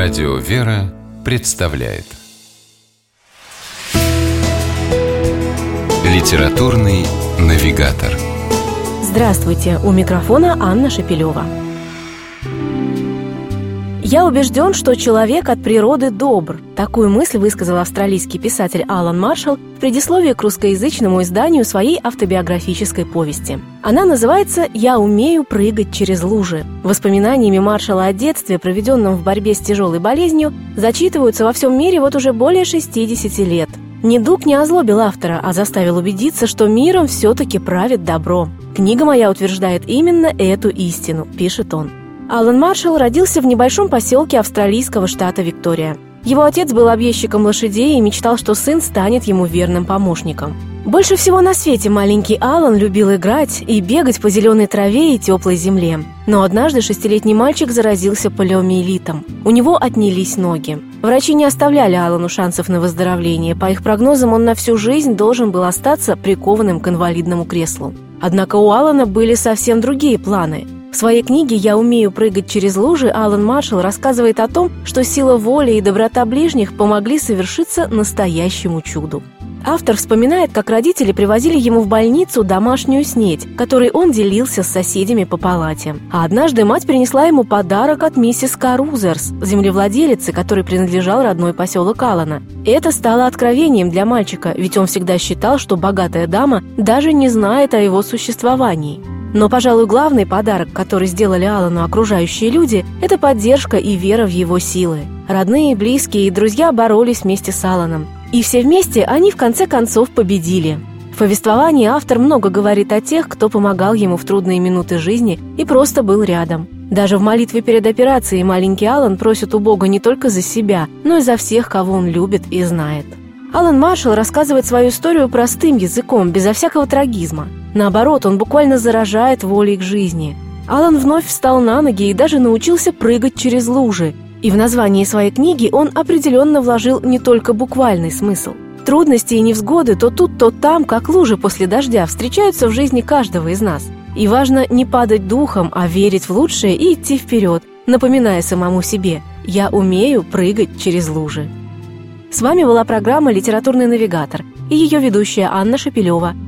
Радио «Вера» представляет Литературный навигатор Здравствуйте! У микрофона Анна Шапилева. Я убежден, что человек от природы добр. Такую мысль высказал австралийский писатель Алан Маршалл в предисловии к русскоязычному изданию своей автобиографической повести. Она называется «Я умею прыгать через лужи». Воспоминаниями Маршалла о детстве, проведенном в борьбе с тяжелой болезнью, зачитываются во всем мире вот уже более 60 лет. Недуг не озлобил автора, а заставил убедиться, что миром все-таки правит добро. Книга моя утверждает именно эту истину, пишет он. Алан Маршалл родился в небольшом поселке австралийского штата Виктория. Его отец был объездчиком лошадей и мечтал, что сын станет ему верным помощником. Больше всего на свете маленький Алан любил играть и бегать по зеленой траве и теплой земле. Но однажды шестилетний мальчик заразился полиомиелитом. У него отнялись ноги. Врачи не оставляли Алану шансов на выздоровление. По их прогнозам, он на всю жизнь должен был остаться прикованным к инвалидному креслу. Однако у Алана были совсем другие планы – в своей книге «Я умею прыгать через лужи» Алан Маршалл рассказывает о том, что сила воли и доброта ближних помогли совершиться настоящему чуду. Автор вспоминает, как родители привозили ему в больницу домашнюю снедь, которой он делился с соседями по палате. А однажды мать принесла ему подарок от миссис Карузерс, землевладелицы, которой принадлежал родной поселок Алана. Это стало откровением для мальчика, ведь он всегда считал, что богатая дама даже не знает о его существовании. Но, пожалуй, главный подарок, который сделали Алану окружающие люди, это поддержка и вера в его силы. Родные, близкие и друзья боролись вместе с Аланом. И все вместе они в конце концов победили. В повествовании автор много говорит о тех, кто помогал ему в трудные минуты жизни и просто был рядом. Даже в молитве перед операцией маленький Алан просит у Бога не только за себя, но и за всех, кого он любит и знает. Алан Маршалл рассказывает свою историю простым языком, безо всякого трагизма. Наоборот, он буквально заражает волей к жизни. Алан вновь встал на ноги и даже научился прыгать через лужи. И в названии своей книги он определенно вложил не только буквальный смысл. Трудности и невзгоды то тут, то там, как лужи после дождя, встречаются в жизни каждого из нас. И важно не падать духом, а верить в лучшее и идти вперед, напоминая самому себе «Я умею прыгать через лужи». С вами была программа «Литературный навигатор» и ее ведущая Анна Шапилева –